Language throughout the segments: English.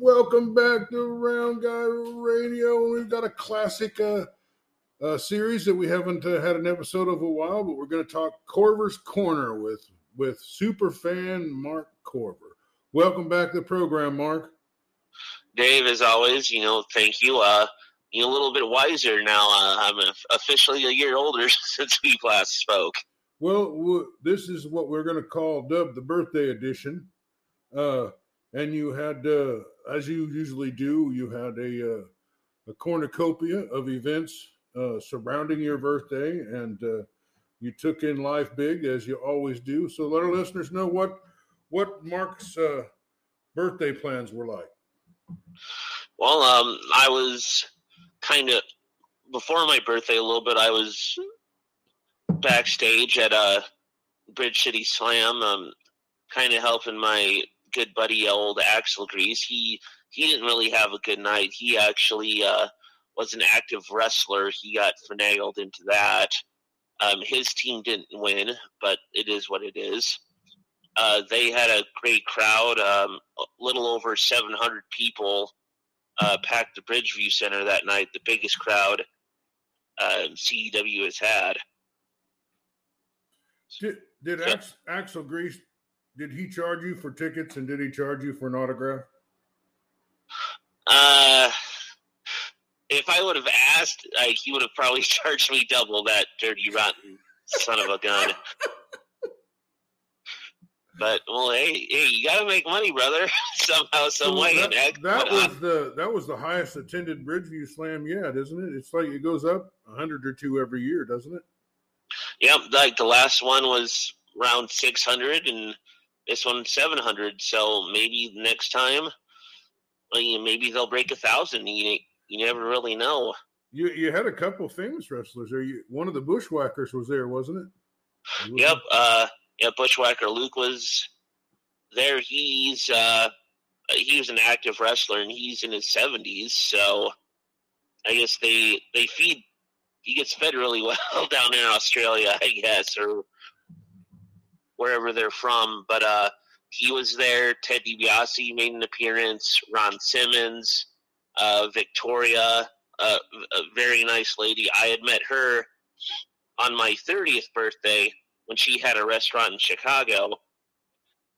Welcome back to Round Guy Radio. We've got a classic uh, uh, series that we haven't uh, had an episode of a while, but we're going to talk Corver's Corner with with super fan Mark Corver. Welcome back to the program, Mark. Dave, as always, you know, thank you. Uh, you're a little bit wiser now. Uh, I'm officially a year older since we last spoke. Well, this is what we're going to call dub the birthday edition. Uh, and you had, uh, as you usually do, you had a uh, a cornucopia of events uh, surrounding your birthday, and uh, you took in life big as you always do. So let our listeners know what what Mark's uh, birthday plans were like. Well, um, I was kind of before my birthday a little bit. I was backstage at a uh, Bridge City Slam, um, kind of helping my good buddy old Axel Grease. He he didn't really have a good night. He actually uh, was an active wrestler. He got finagled into that. Um, his team didn't win, but it is what it is. Uh, they had a great crowd, um, a little over 700 people uh, packed the Bridgeview Center that night, the biggest crowd uh, CEW has had. Did, did so, Axel Grease did he charge you for tickets and did he charge you for an autograph? Uh, if I would have asked, like he would have probably charged me double that dirty rotten son of a gun. but well, hey, hey, you got to make money, brother, somehow, some so way. That, that, that was the that was the highest attended Bridgeview Slam yet, isn't it? It's like it goes up a hundred or two every year, doesn't it? Yep, like the last one was around six hundred, and this one 700. So maybe next time, maybe they'll break a thousand. You you never really know. You you had a couple famous wrestlers there. You, one of the Bushwhackers was there, wasn't it? yep. Uh, yeah, Bushwhacker Luke was there. He's uh, he was an active wrestler, and he's in his 70s. So I guess they they feed. He gets fed really well down in Australia, I guess, or wherever they're from. But uh, he was there. Ted DiBiase made an appearance. Ron Simmons, uh, Victoria, uh, a very nice lady. I had met her on my 30th birthday when she had a restaurant in Chicago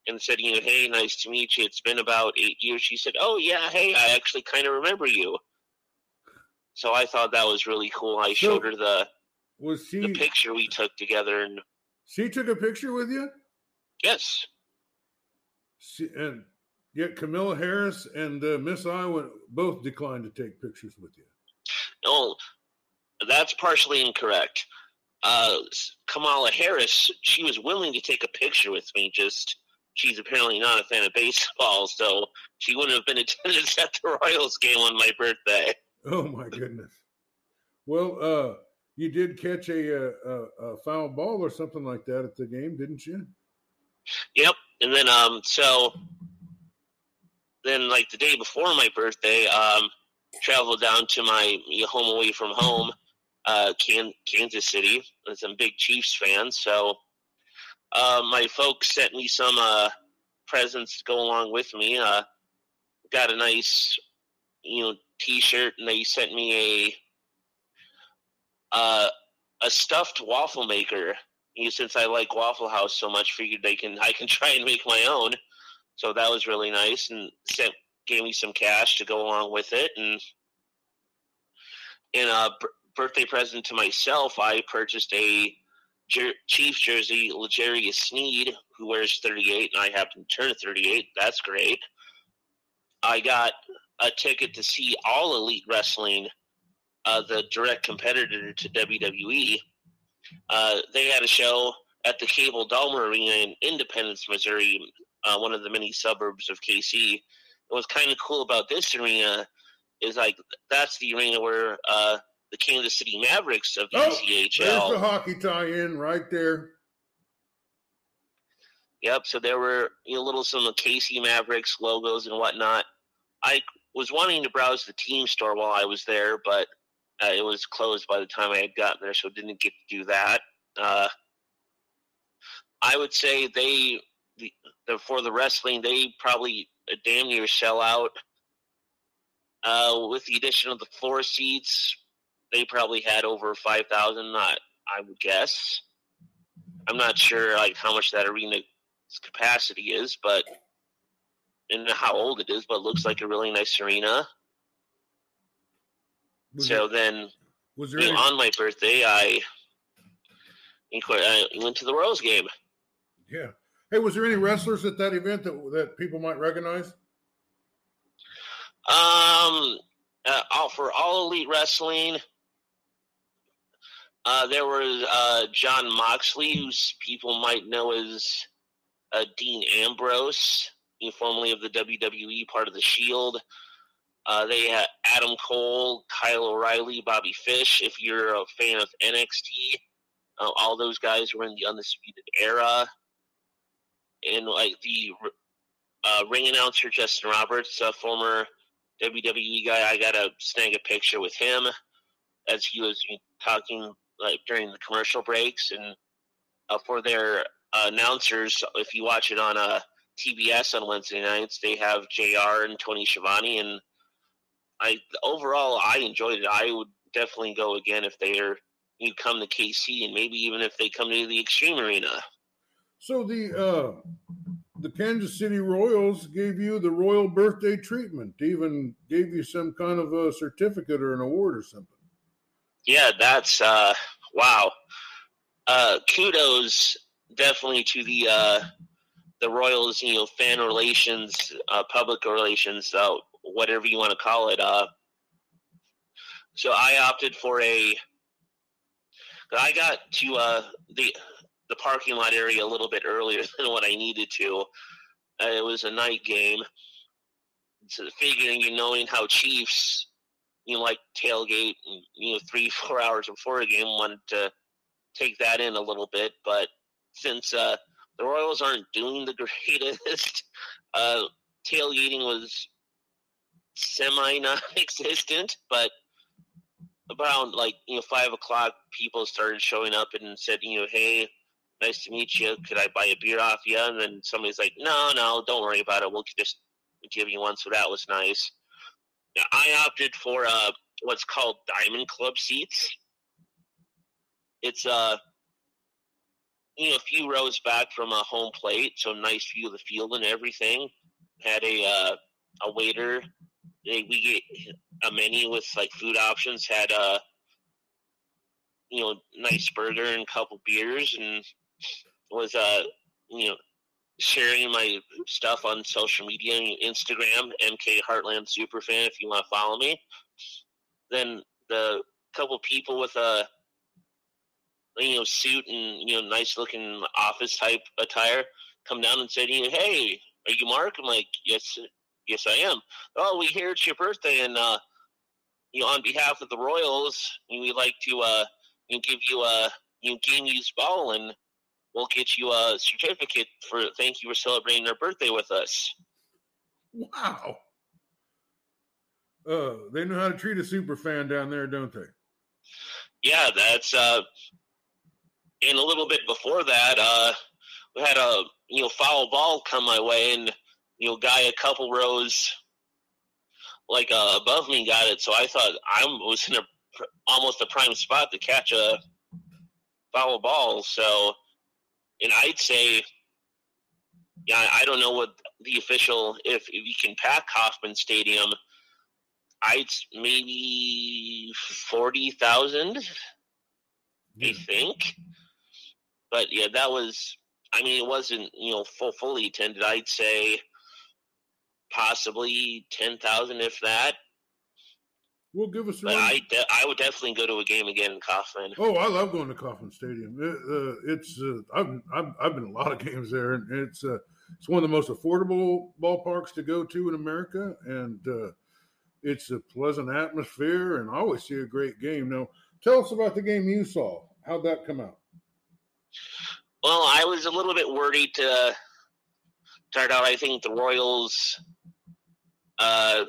and said, you know, hey, nice to meet you. It's been about eight years. She said, oh, yeah, hey, I actually kind of remember you. So I thought that was really cool. I showed her the was she, the picture we took together, and she took a picture with you? Yes. She, and yet Kamala Harris and uh, Miss Iowa both declined to take pictures with you. No, that's partially incorrect. Uh, Kamala Harris, she was willing to take a picture with me. Just she's apparently not a fan of baseball, so she wouldn't have been attendance at the Royals game on my birthday. Oh my goodness! Well, uh, you did catch a, a, a, foul ball or something like that at the game, didn't you? Yep. And then, um, so then, like the day before my birthday, um, traveled down to my home away from home, uh, Kansas City. I'm a big Chiefs fan, so uh, my folks sent me some uh, presents to go along with me. Uh, got a nice, you know, T-shirt, and they sent me a uh, a stuffed waffle maker. Since I like Waffle House so much, figured they can I can try and make my own. So that was really nice, and sent gave me some cash to go along with it. And in a b- birthday present to myself, I purchased a jer- Chiefs jersey, L'Jarius Sneed, who wears 38, and I happen to turn 38. That's great. I got a ticket to see all Elite Wrestling uh, the direct competitor to WWE. Uh, they had a show at the Cable Dahmer Arena in Independence, Missouri, uh, one of the many suburbs of KC. what's kind of cool about this arena is like that's the arena where uh, the Kansas City Mavericks of the oh, ECHL. There's the hockey tie-in right there. Yep. So there were you know, little some of KC Mavericks logos and whatnot. I was wanting to browse the team store while I was there, but uh, it was closed by the time I had gotten there, so didn't get to do that. Uh, I would say they, the, the, for the wrestling, they probably damn near sell out Uh, with the addition of the floor seats, they probably had over five thousand. Not, I would guess. I'm not sure like how much that arena's capacity is, but and how old it is, but it looks like a really nice arena. Was so then was there you know, any, on my birthday, I I went to the Royals game. yeah. Hey, was there any wrestlers at that event that that people might recognize? Um, uh, all, for all elite wrestling, uh, there was uh, Jon Moxley, who's people might know as uh, Dean Ambrose, formerly of the WWE, part of the Shield. Uh, they had Adam Cole, Kyle O'Reilly, Bobby Fish. If you're a fan of NXT, uh, all those guys were in the Undisputed Era. And like the uh, ring announcer Justin Roberts, a former WWE guy, I got to snag a picture with him as he was talking like during the commercial breaks and uh, for their announcers. If you watch it on uh, TBS on Wednesday nights, they have J.R. and Tony Schiavone, and I overall I enjoyed it. I would definitely go again if they are you come to KC and maybe even if they come to the Xtream Arena. So the uh, the Kansas City Royals gave you the royal birthday treatment. Even gave you some kind of a certificate or an award or something. Yeah, that's uh, wow. Uh, kudos definitely to the uh, the Royals, you know, fan relations, uh, public relations, uh, whatever you want to call it. Uh, so I opted for a. I got to uh, the the parking lot area a little bit earlier than what I needed to. Uh, it was a night game, so figuring you knowing how Chiefs, you know, like tailgate, and, you know, three four hours before a game, wanted to take that in a little bit. But since uh, the Royals aren't doing the greatest, uh, tailgating was semi non-existent. But around like you know five o'clock, people started showing up and said, you know, hey, nice to meet you. Could I buy a beer off you? And then somebody's like, no, no, don't worry about it. We'll just give you one. So that was nice. Now, I opted for uh, what's called Diamond Club seats. It's uh, you know, a few rows back from a home plate, so nice view of the field and everything. Had a uh, a waiter. They, we get a menu with like food options. Had a you know nice burger and a couple beers, and was uh you know sharing my stuff on social media, Instagram, MK Heartland Superfan. If you want to follow me, then the couple people with a you know suit and you know nice looking office type attire come down and said, hey, are you Mark? I'm like, yes, yes, I am. Oh, we hear it's your birthday, and uh, you know, on behalf of the Royals, we'd like to uh, you know, give you a you know, game use ball, and we'll get you a certificate for thank you for celebrating their birthday with us. Wow. Uh, they know how to treat a super fan down there, don't they? Yeah, that's uh, and a little bit before that, uh, we had a you know foul ball come my way, and you know guy a couple rows like uh, above me got it, so I thought I was in a almost a prime spot to catch a foul ball. So, and I'd say, yeah, I don't know what the official if, if you can pack Kauffman Stadium. I'd maybe forty thousand, I think. But yeah, that was. I mean, it wasn't you know full fully attended. I'd say possibly ten thousand, if that. Well, give us. But I, de- I would definitely go to a game again in Kauffman. Oh, I love going to Kauffman Stadium. It, uh, it's uh, I've, I've I've been a lot of games there, and it's uh, it's one of the most affordable ballparks to go to in America, and uh, it's a pleasant atmosphere, and I always see a great game. Now, tell us about the game you saw. How'd that come out? Well, I was a little bit worried to start out. I think the Royals, uh,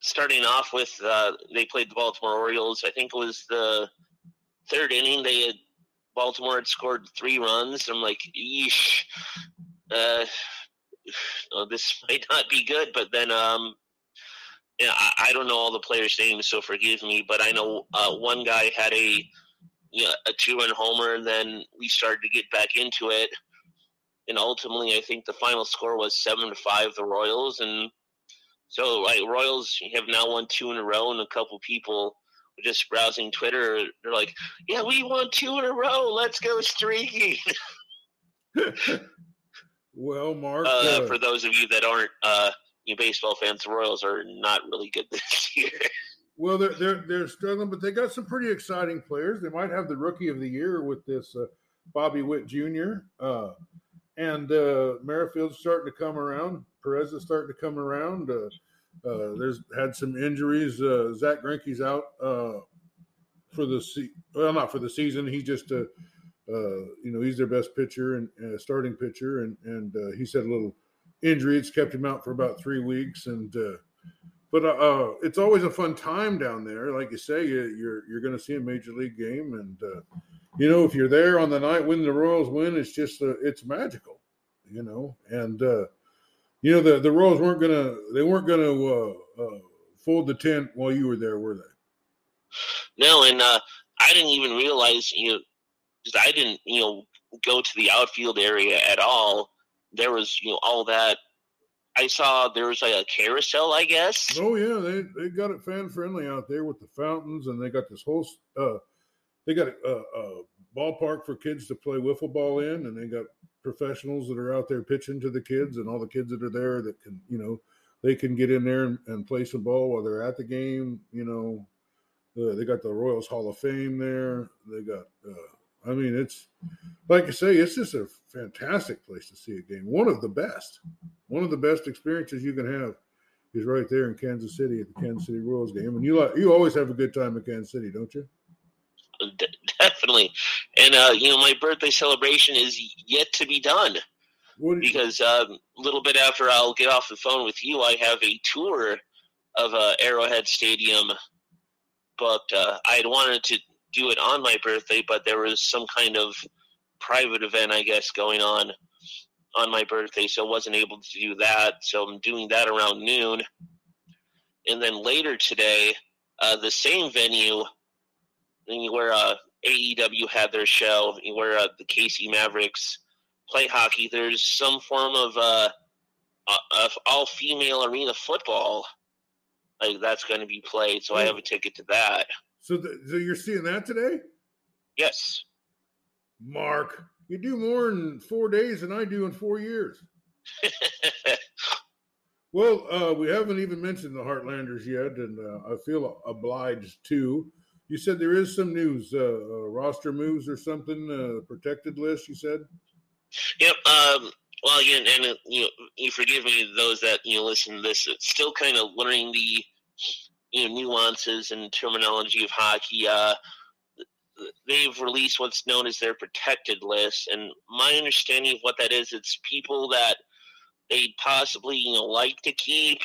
starting off with, uh, they played the Baltimore Orioles. I think it was the third inning. They had Baltimore had scored three runs. I'm like, yeesh, uh, oh, this might not be good. But then, um, yeah, I, I don't know all the players' names, so forgive me, but I know uh, one guy had a you know, a two run homer, and then we started to get back into it. And ultimately, I think the final score was seven to five, the Royals. And so, like, Royals have now won two in a row, and a couple people just browsing Twitter, they're like, "Yeah, we won two in a row. Let's go streaking." well, Mark, uh, uh, for those of you that aren't uh, you baseball fans, the Royals are not really good this year. Well, they're, they're they're struggling, but they got some pretty exciting players. They might have the rookie of the year with this uh, Bobby Witt Jr. Uh, and uh, Merrifield's starting to come around. Perez is starting to come around. Uh, uh, there's had some injuries. Uh, Zack Greinke's out uh, for the se- well, not for the season. He just uh, you know he's their best pitcher and starting pitcher, and and he's had a little injury. It's kept him out for about three weeks, and but uh, it's always a fun time down there. Like you say, you, you're you're going to see a major league game, and uh, you know if you're there on the night when the Royals win, it's just uh, it's magical, you know. And uh, you know the the Royals weren't gonna they weren't gonna uh, uh, fold the tent while you were there, were they? No, and uh, I didn't even realize you know because I didn't you know go to the outfield area at all. There was you know all that I saw there was like a carousel, I guess. Oh yeah, they they got it fan friendly out there with the fountains, and they got this whole uh, they got a, a, ballpark for kids to play wiffle ball in, and they got professionals that are out there pitching to the kids, and all the kids that are there that can you know they can get in there and, and play some ball while they're at the game. You know, uh, they got the Royals Hall of Fame there. They got. Uh, I mean, it's like I say, it's just a fantastic place to see a game. One of the best, one of the best experiences you can have is right there in Kansas City at the Kansas City Royals game. And you like you always have a good time in Kansas City, don't you? De- definitely. And uh, you know, my birthday celebration is yet to be done. because um, a little bit after I'll get off the phone with you, I have a tour of uh, Arrowhead Stadium but Uh, I had wanted to do it on my birthday, but there was some kind of private event, I guess, going on on my birthday, so I wasn't able to do that. So I'm doing that around noon. And then later today, uh, the same venue where uh, AEW had their show, where uh, the KC Mavericks play hockey, there's some form of uh, uh all female arena football. Like that's going to be played, so I have a ticket to that. So, the, so you're seeing that today? Yes. Mark, you do more in four days than I do in four years. well, uh, we haven't even mentioned the Heartlanders yet, and uh, I feel obliged to. You said there is some news, uh, uh roster moves or something, uh, protected list. You said. Yep. Um, well, again, and uh, you know, you forgive me, those that you know listen to this. It's still kind of learning the you know nuances and terminology of hockey. Uh, they've released what's known as their protected list, and my understanding of what that is, it's people that they possibly you know like to keep.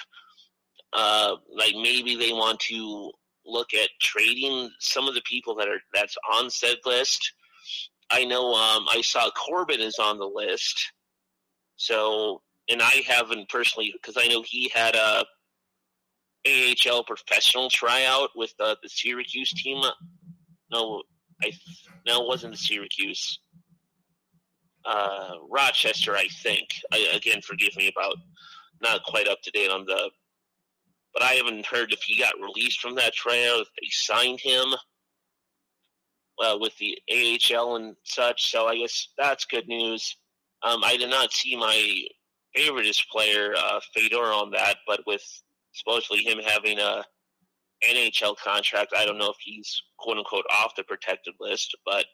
Uh, like maybe they want to look at trading some of the people that are that's on said list. I know um, I saw Corbin is on the list, so and I haven't personally because I know he had a AHL professional tryout with uh, the Syracuse team. No, I no, it wasn't the Syracuse. Uh, Rochester, I think. I, again, forgive me about not quite up to date on the, but I haven't heard if he got released from that tryout, if they signed him uh, with the AHL and such. So I guess that's good news. Um, I did not see my favoriteest player, uh, Fedor, on that, but with supposedly him having a NHL contract. I don't know if he's quote unquote off the protected list, but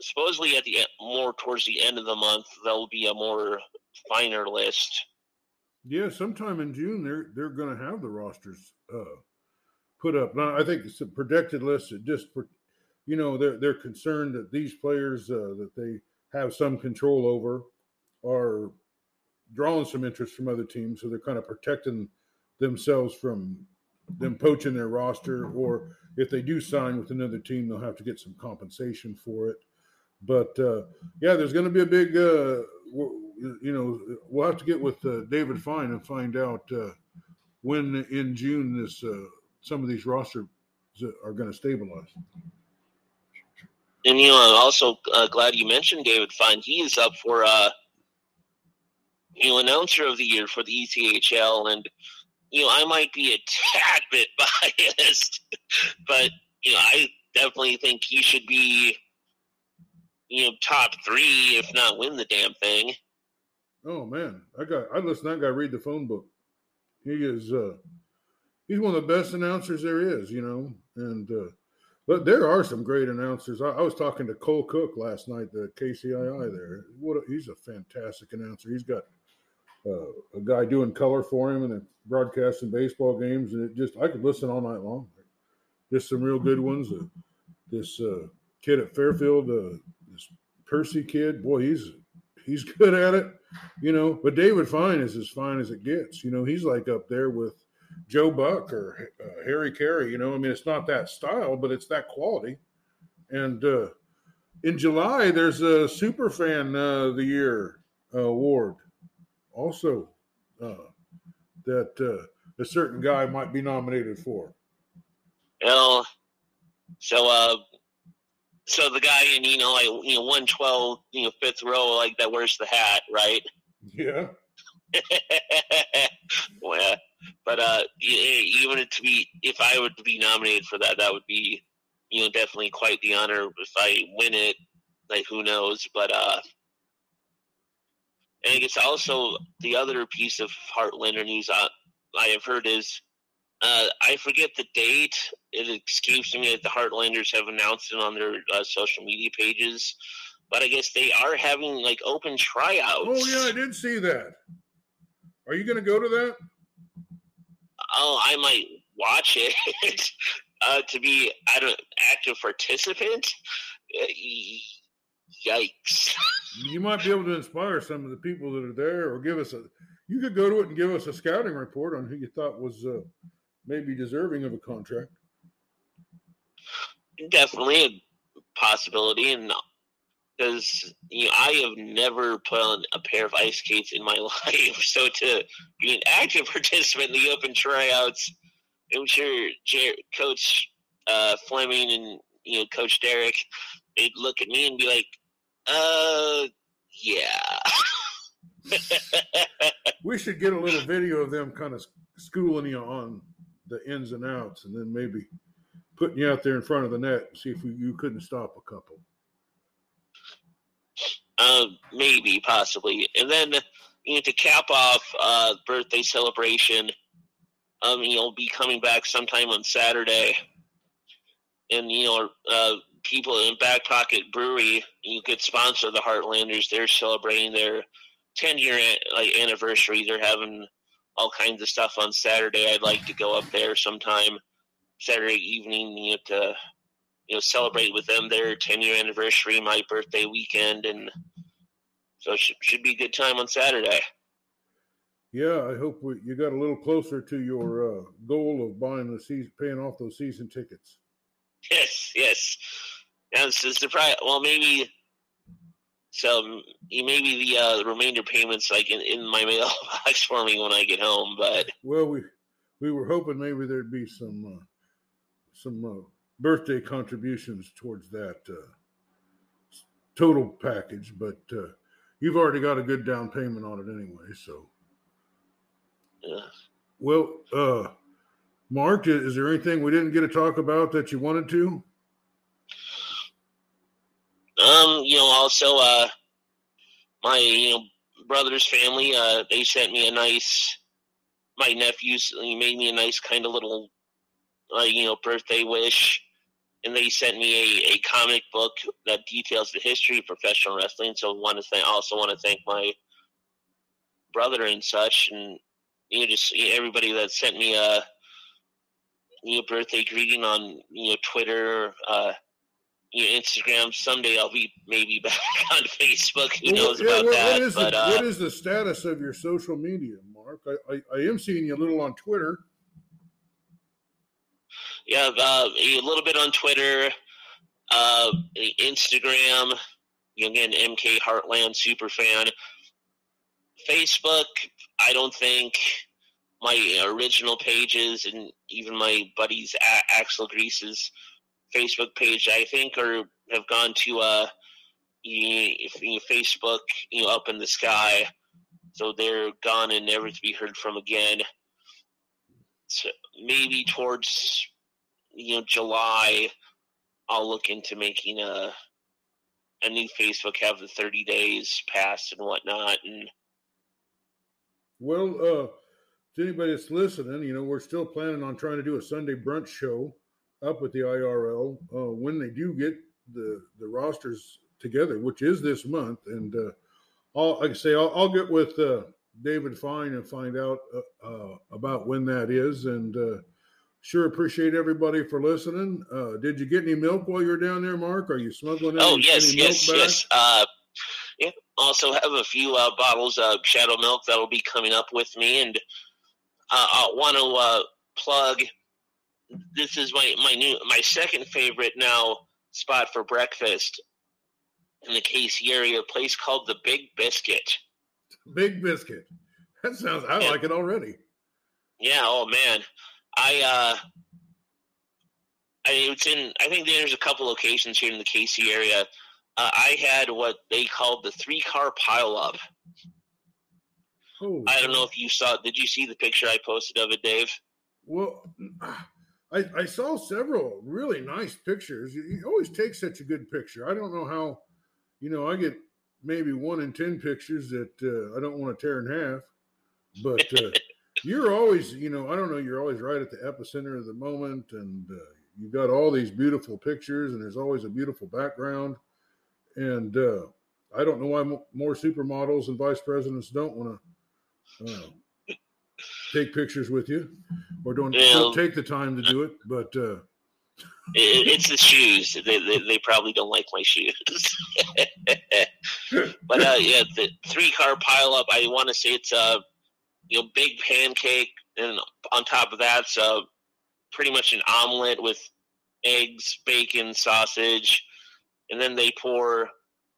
supposedly at the more towards the end of the month there'll be a more finer list. Yeah, sometime in June they're they're going to have the rosters uh, put up. Now I think it's a projected list. That just you know they're they're concerned that these players uh, that they have some control over are drawing some interest from other teams, so they're kind of protecting themselves from them poaching their roster, or if they do sign with another team, they'll have to get some compensation for it. But uh, yeah, there's going to be a big, uh, you know, we'll have to get with uh, David Fine and find out uh, when in June this uh, some of these rosters are going to stabilize. And you know, I'm also uh, glad you mentioned David Fine. He is up for uh, you know announcer of the year for the ECHL, and you know I might be a tad bit biased, but you know I definitely think he should be you know top three, if not win the damn thing. Oh man, I got I listen. I got read the phone book. He is uh he's one of the best announcers there is, you know, and. uh but there are some great announcers. I, I, was talking to Cole Cook last night, the KCII there. What a, he's a fantastic announcer. He's got uh, a guy doing color for him and broadcasting baseball games, and it just I could listen all night long. Just some real good ones. Uh, this uh, kid at Fairfield, uh, Percy kid, boy, he's he's good at it, you know. But David Fine is as fine as it gets. You know, he's like up there with Joe Buck or uh, Harry Caray. You know, I mean, it's not that style, but it's that quality. And uh, in July, there's a Super Fan uh, of the Year award, also uh, that uh, a certain guy might be nominated for. Well, so uh, so the guy in you know like you know one twelve you know fifth row like that wears the hat, right? Yeah. well, but uh, even to be, if I were to be nominated for that, that would be, you know, definitely quite the honor. If I win it, like who knows? But uh, and I guess also the other piece of Heartlander news I, I have heard is, uh, I forget the date. It escapes me that the Heartlanders have announced it on their uh, social media pages, but I guess they are having like open tryouts. Oh yeah, I did see that. Are you going to go to that? oh, I might watch it uh, to be I don't active participant. Uh, yikes! you might be able to inspire some of the people that are there, or give us a. You could go to it and give us a scouting report on who you thought was uh, maybe deserving of a contract. Definitely a possibility, and because you know, I have never put on a pair of ice skates in my life. So to be an active participant in the open tryouts, I'm sure Jer- Coach uh, Fleming and you know Coach Derek, they'd look at me and be like, "Uh, yeah." we should get a little video of them kind of schooling you on the ins and outs, and then maybe putting you out there in front of the net and see if you couldn't stop a couple. Uh, maybe, possibly. And then you know, to cap off uh, birthday celebration, um, you'll be coming back sometime on Saturday. And, you know, uh, people in Back Pocket Brewery, you could sponsor the Heartlanders. They're celebrating their 10 year like anniversary. They're having all kinds of stuff on Saturday. I'd like to go up there sometime Saturday evening, you know, to you know celebrate with them their 10 year anniversary, my birthday weekend, and so it should, should be a good time on Saturday. Yeah, I hope we, you got a little closer to your uh, goal of buying the season, paying off those season tickets. Yes, yes. And it's a surprise. Well, maybe. So maybe the uh, remainder payments like in, in my mailbox for me when I get home. But well, we we were hoping maybe there'd be some uh, some uh, birthday contributions towards that uh, total package, but uh, you've already got a good down payment on it anyway. So, yeah. Well, uh, Mark, is there anything we didn't get to talk about that you wanted to? Um, you know, also, uh, my you know brother's family, uh, they sent me a nice. My nephews he made me a nice kind of little, uh, you know, birthday wish and they sent me a, a comic book that details the history of professional wrestling. So I want to thank, also want to thank my brother and such, and you know, just everybody that sent me a you know birthday greeting on you know Twitter, uh, you know, Instagram. Someday I'll be maybe back on Facebook. Who knows yeah, about what, that? What is, but, the, uh, what is the status of your social media, Mark? I, I, I am seeing you a little on Twitter yeah, uh, a little bit on Twitter, uh, Instagram. Again, MK Heartland super fan. Facebook, I don't think. my original pages and even my buddies Axel Grease's Facebook page, I think, or have gone to uh, Facebook, you know, up in the sky. So they're gone and never to be heard from again. So maybe towards you know July, I'll look into making a a new Facebook, have the thirty days pass and whatnot, and well, uh, to anybody that's listening, you know, we're still planning on trying to do a Sunday brunch show up with the IRL uh, when they do get the the rosters together, which is this month. And uh, I'll, like I say, I'll, I'll get with uh, David Fine and find out uh, uh, about when that is. And uh, sure appreciate everybody for listening. Uh, did you get any milk while you're down there, Mark? Are you smuggling? Oh yes, yes, yes. Uh, yeah. Also have a few uh, bottles of Shatto Milk that'll be coming up with me, and uh, I want to uh, plug. This is my my new my second favorite now spot for breakfast in the KC area. A place called the Big Biscuit. Big Biscuit. That sounds. I yeah. like it already. Yeah. Oh man. I uh. I it's in. I think there's a couple locations here in the KC area. Uh, I had what they called the three car pileup. Oh, I don't know if you saw. Did you see the picture I posted of it, Dave? Well, I, I saw several really nice pictures. You, you, always take such a good picture. I don't know how, you know, I get maybe one in 10 pictures that uh, I don't want to tear in half, but uh, you're always, you know, I don't know, you're always right at the epicenter of the moment and uh, you've got all these beautiful pictures and there's always a beautiful background. And uh, I don't know why more supermodels and vice presidents don't want to uh, take pictures with you, or don't, don't take the time to do it. But uh, it, it's the shoes. They, they, they probably don't like my shoes. but uh, yeah, the three car pile up. I want to say it's a you know big pancake, and on top of that, so pretty much an omelet with eggs, bacon, sausage, and then they pour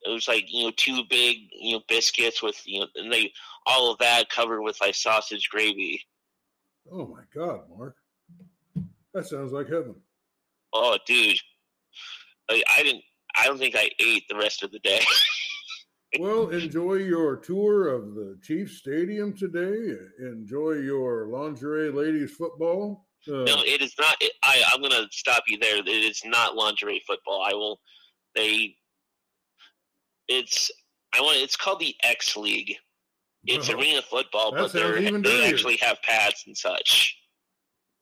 it was like you know two big you know biscuits with you know and they all of that covered with like sausage gravy. Oh my god, Mark, that sounds like heaven. Oh, dude, I, I didn't. I don't think I ate the rest of the day. well, enjoy your tour of the Chiefs Stadium today. Enjoy your lingerie ladies football. Uh, no, it is not. It, I I'm going to stop you there. It is not lingerie football. I will. They it's I want it's called the X League. It's oh, arena football, but they actually have pads and such.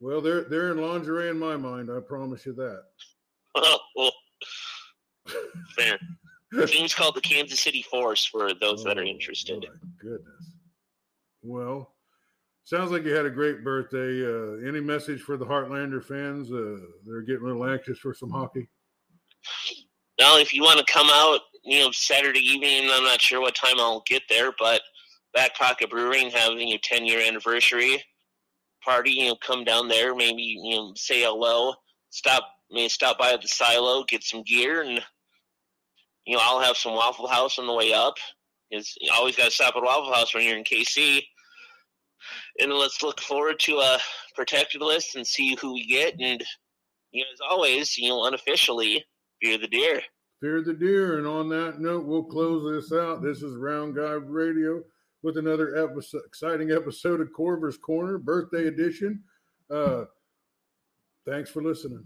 Well, they're they're in lingerie in my mind. I promise you that. well, fair. the team's called the Kansas City Force for those oh, that are oh, interested. goodness. Well, sounds like you had a great birthday. Uh, any message for the Heartlander fans? Uh, they're getting a little anxious for some hockey. Well, if you want to come out you know, Saturday evening. I'm not sure what time I'll get there, but Back Pocket Brewing having your 10 year anniversary party. You know, come down there, maybe you know, say hello. Stop, maybe stop by at the silo, get some gear, and you know, I'll have some Waffle House on the way up. Is you always got to stop at Waffle House when you're in KC. And let's look forward to a protected list and see who we get. And you know, as always, you know, unofficially, fear the deer. Fear the deer. And on that note, we'll close this out. This is Round Guy Radio with another episode, exciting episode of Corver's Corner, birthday edition. Uh, thanks for listening.